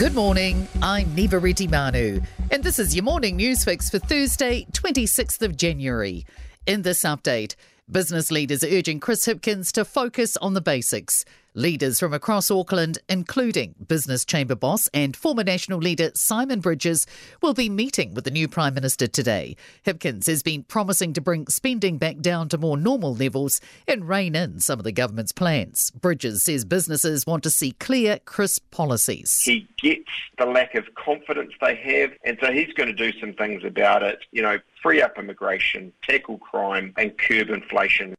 Good morning, I'm Niva Manu, and this is your morning news fix for Thursday, 26th of January. In this update, business leaders are urging Chris Hipkins to focus on the basics. Leaders from across Auckland, including Business Chamber boss and former National leader Simon Bridges, will be meeting with the new Prime Minister today. Hipkins has been promising to bring spending back down to more normal levels and rein in some of the government's plans. Bridges says businesses want to see clear, crisp policies. He gets the lack of confidence they have, and so he's going to do some things about it. You know, free up immigration, tackle crime, and curb inflation.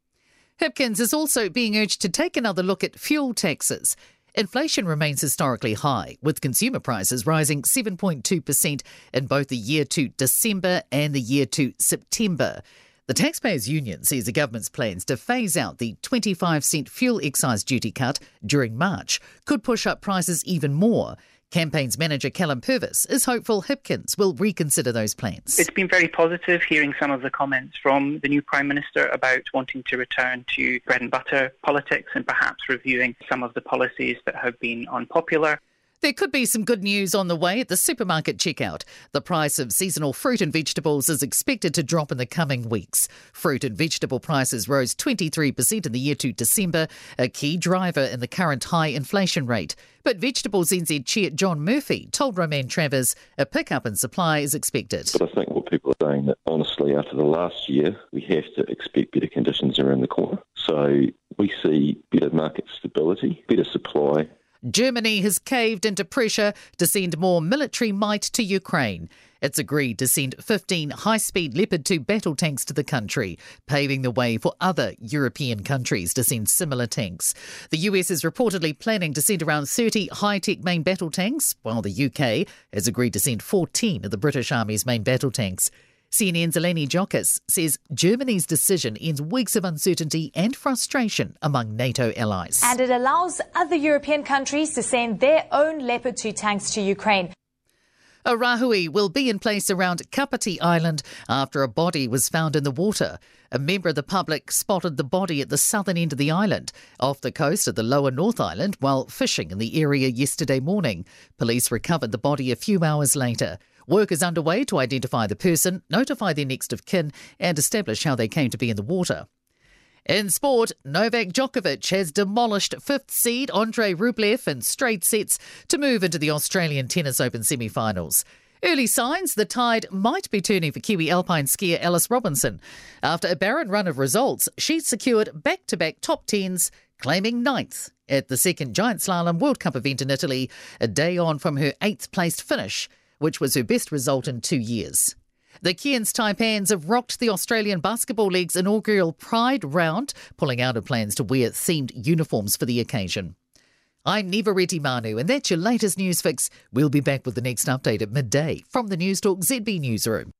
Hipkins is also being urged to take another look at fuel taxes. Inflation remains historically high, with consumer prices rising 7.2% in both the year to December and the year to September. The Taxpayers Union sees the government's plans to phase out the 25 cent fuel excise duty cut during March could push up prices even more. Campaigns manager Callum Purves is hopeful Hipkins will reconsider those plans. It's been very positive hearing some of the comments from the new Prime Minister about wanting to return to bread and butter politics and perhaps reviewing some of the policies that have been unpopular. There could be some good news on the way at the supermarket checkout. The price of seasonal fruit and vegetables is expected to drop in the coming weeks. Fruit and vegetable prices rose 23% in the year to December, a key driver in the current high inflation rate. But Vegetables NZ chair John Murphy told Roman Travers a pickup in supply is expected. But I think what people are saying that honestly, after the last year, we have to expect better conditions around the corner. So we see better market stability, better supply, Germany has caved into pressure to send more military might to Ukraine. It's agreed to send 15 high speed Leopard 2 battle tanks to the country, paving the way for other European countries to send similar tanks. The US is reportedly planning to send around 30 high tech main battle tanks, while the UK has agreed to send 14 of the British Army's main battle tanks. CNN's Eleni Giokos says Germany's decision ends weeks of uncertainty and frustration among NATO allies. And it allows other European countries to send their own Leopard 2 tanks to Ukraine. A rahui will be in place around Kapiti Island after a body was found in the water. A member of the public spotted the body at the southern end of the island, off the coast of the lower North Island, while fishing in the area yesterday morning. Police recovered the body a few hours later. Work is underway to identify the person, notify their next of kin, and establish how they came to be in the water. In sport, Novak Djokovic has demolished fifth seed Andre Rublev in straight sets to move into the Australian Tennis Open semi finals. Early signs the tide might be turning for Kiwi alpine skier Alice Robinson. After a barren run of results, she secured back to back top tens, claiming ninth at the second Giant Slalom World Cup event in Italy, a day on from her eighth placed finish which was her best result in two years. The Cairns Taipans have rocked the Australian Basketball League's inaugural Pride round, pulling out of plans to wear themed uniforms for the occasion. I'm Niva Manu, and that's your latest news fix. We'll be back with the next update at midday from the Newstalk ZB Newsroom.